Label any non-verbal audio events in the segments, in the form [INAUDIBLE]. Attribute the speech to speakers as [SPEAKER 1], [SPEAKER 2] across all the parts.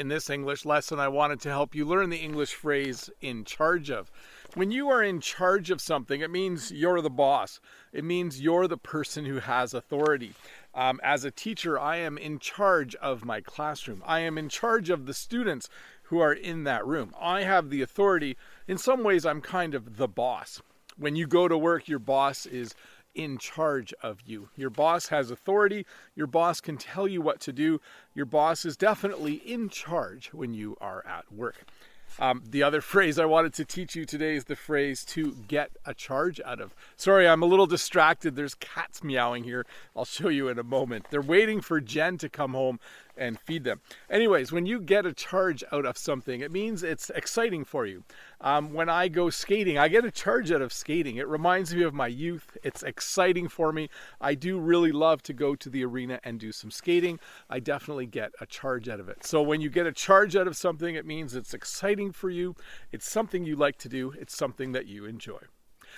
[SPEAKER 1] In this English lesson, I wanted to help you learn the English phrase in charge of. When you are in charge of something, it means you're the boss. It means you're the person who has authority. Um, as a teacher, I am in charge of my classroom. I am in charge of the students who are in that room. I have the authority. In some ways, I'm kind of the boss. When you go to work, your boss is in charge of you. Your boss has authority. Your boss can tell you what to do. Your boss is definitely in charge when you are at work. Um, the other [LAUGHS] phrase I wanted to teach you today is the phrase to get a charge out of. Sorry, I'm a little distracted. There's cats meowing here. I'll show you in a moment. They're waiting for Jen to come home and feed them. Anyways, when you get a charge out of something, it means it's exciting for you. Um, when I go skating, I get a charge out of skating. It reminds me of my youth. It's exciting for me. I do really love to go to the arena and do some skating. I definitely get a charge out of it. So when you get a charge out of something, it means it's exciting for you. It's something you like to do. It's something that you enjoy.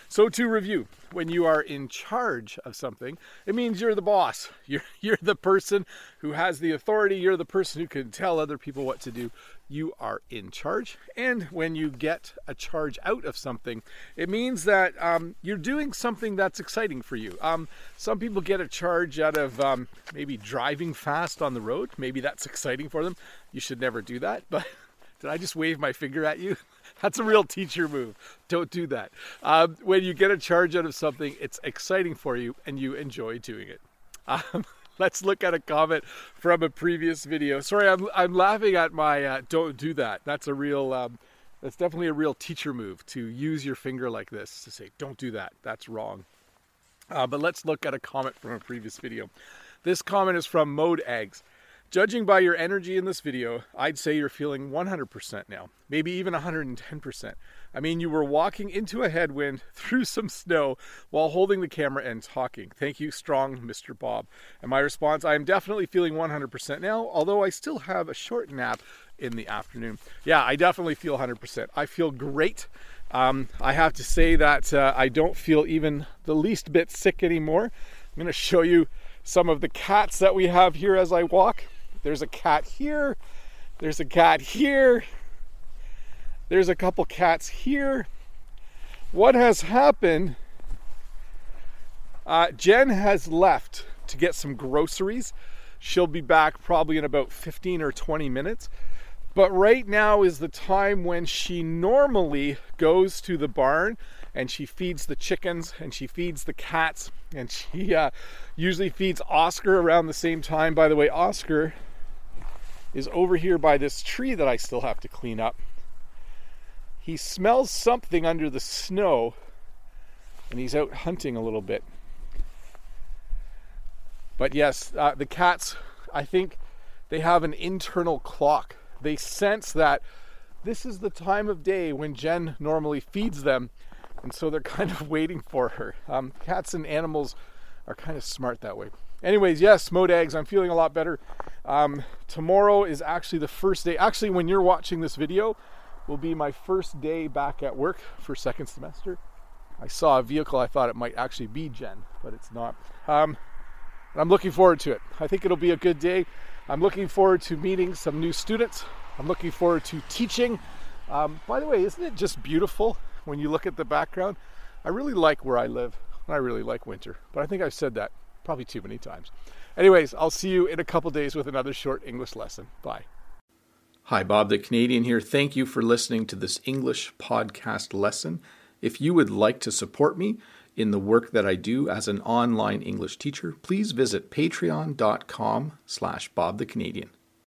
[SPEAKER 1] So to review, when you are in charge of something, it means you're the boss. [LAUGHS] You're you're the person who has the authority, you're the person who can tell other people what to do. You are in charge. And when you get a charge out of something, it means that um, you're doing something that's exciting for you. Um, some people get a charge out of um, maybe driving fast on the road. Maybe that's exciting for them. You should never do that. [LAUGHS] But did I just wave my finger at you? [LAUGHS] That's a real teacher move. Don't do that. Um, when you get a charge out of something, it's exciting for you and you enjoy doing it. [LAUGHS] Um, let's look at a comment from a previous video. Sorry, I'm, I'm laughing at my uh, don't do that. That's a real, um, that's definitely a real teacher move to use your finger like this to say, don't do that. That's wrong. Uh, but let's look at a comment from a previous video. This comment is from Mode Eggs. Judging by your energy in this video, I'd say you're feeling 100% now, maybe even 110%. I mean, you were walking into a headwind [LAUGHS] through some snow while holding the camera and talking. Thank you, strong Mr. Bob. And my response I am definitely feeling 100% now, although I still have a short nap in the afternoon. Yeah, I definitely feel 100%. I feel great. Um, I have to say that uh, I don't feel even the least bit sick anymore. I'm going to show you some of the cats that we have here as I walk. There's a cat here. There's a cat here. There's a couple cats here. What has happened? Uh, Jen has left to get some groceries. She'll be back probably in about 15 or 20 minutes. But right now is the time when she normally goes to the barn and she feeds the chickens and she feeds the cats and she uh, usually feeds Oscar around the same time. By the way, Oscar is over here by this tree that I still have to clean up. He smells something under the snow and he's out hunting a little bit. But yes, uh, the cats, I think they have an internal clock. They sense that this is the time of day when Jen normally feeds them, and so they're [LAUGHS] kind of waiting for her. Um, cats and animals are kind of smart that way. Anyways, yes, Modags, I'm feeling a lot better. Um, tomorrow is actually the first day. Actually, when you're watching this video, will be my first day back at work for second semester. I saw a vehicle. I thought it might actually be Jen, but it's not. Um, I'm looking forward to it. I think it'll be a good day. I'm looking forward to meeting some new students. I'm looking forward to teaching. Um, by the way, isn't it just beautiful when you look at the background? I really like where I live. I really like winter, but I think I've said that Probably too many times. Anyways, I'll see you in a couple days with another short English lesson. Bye. Hi, Bob the Canadian here. Thank you for listening to this English podcast lesson. If you would like to support me in the work that I do as an online English teacher, please visit patreon.com slash Bob the Canadian.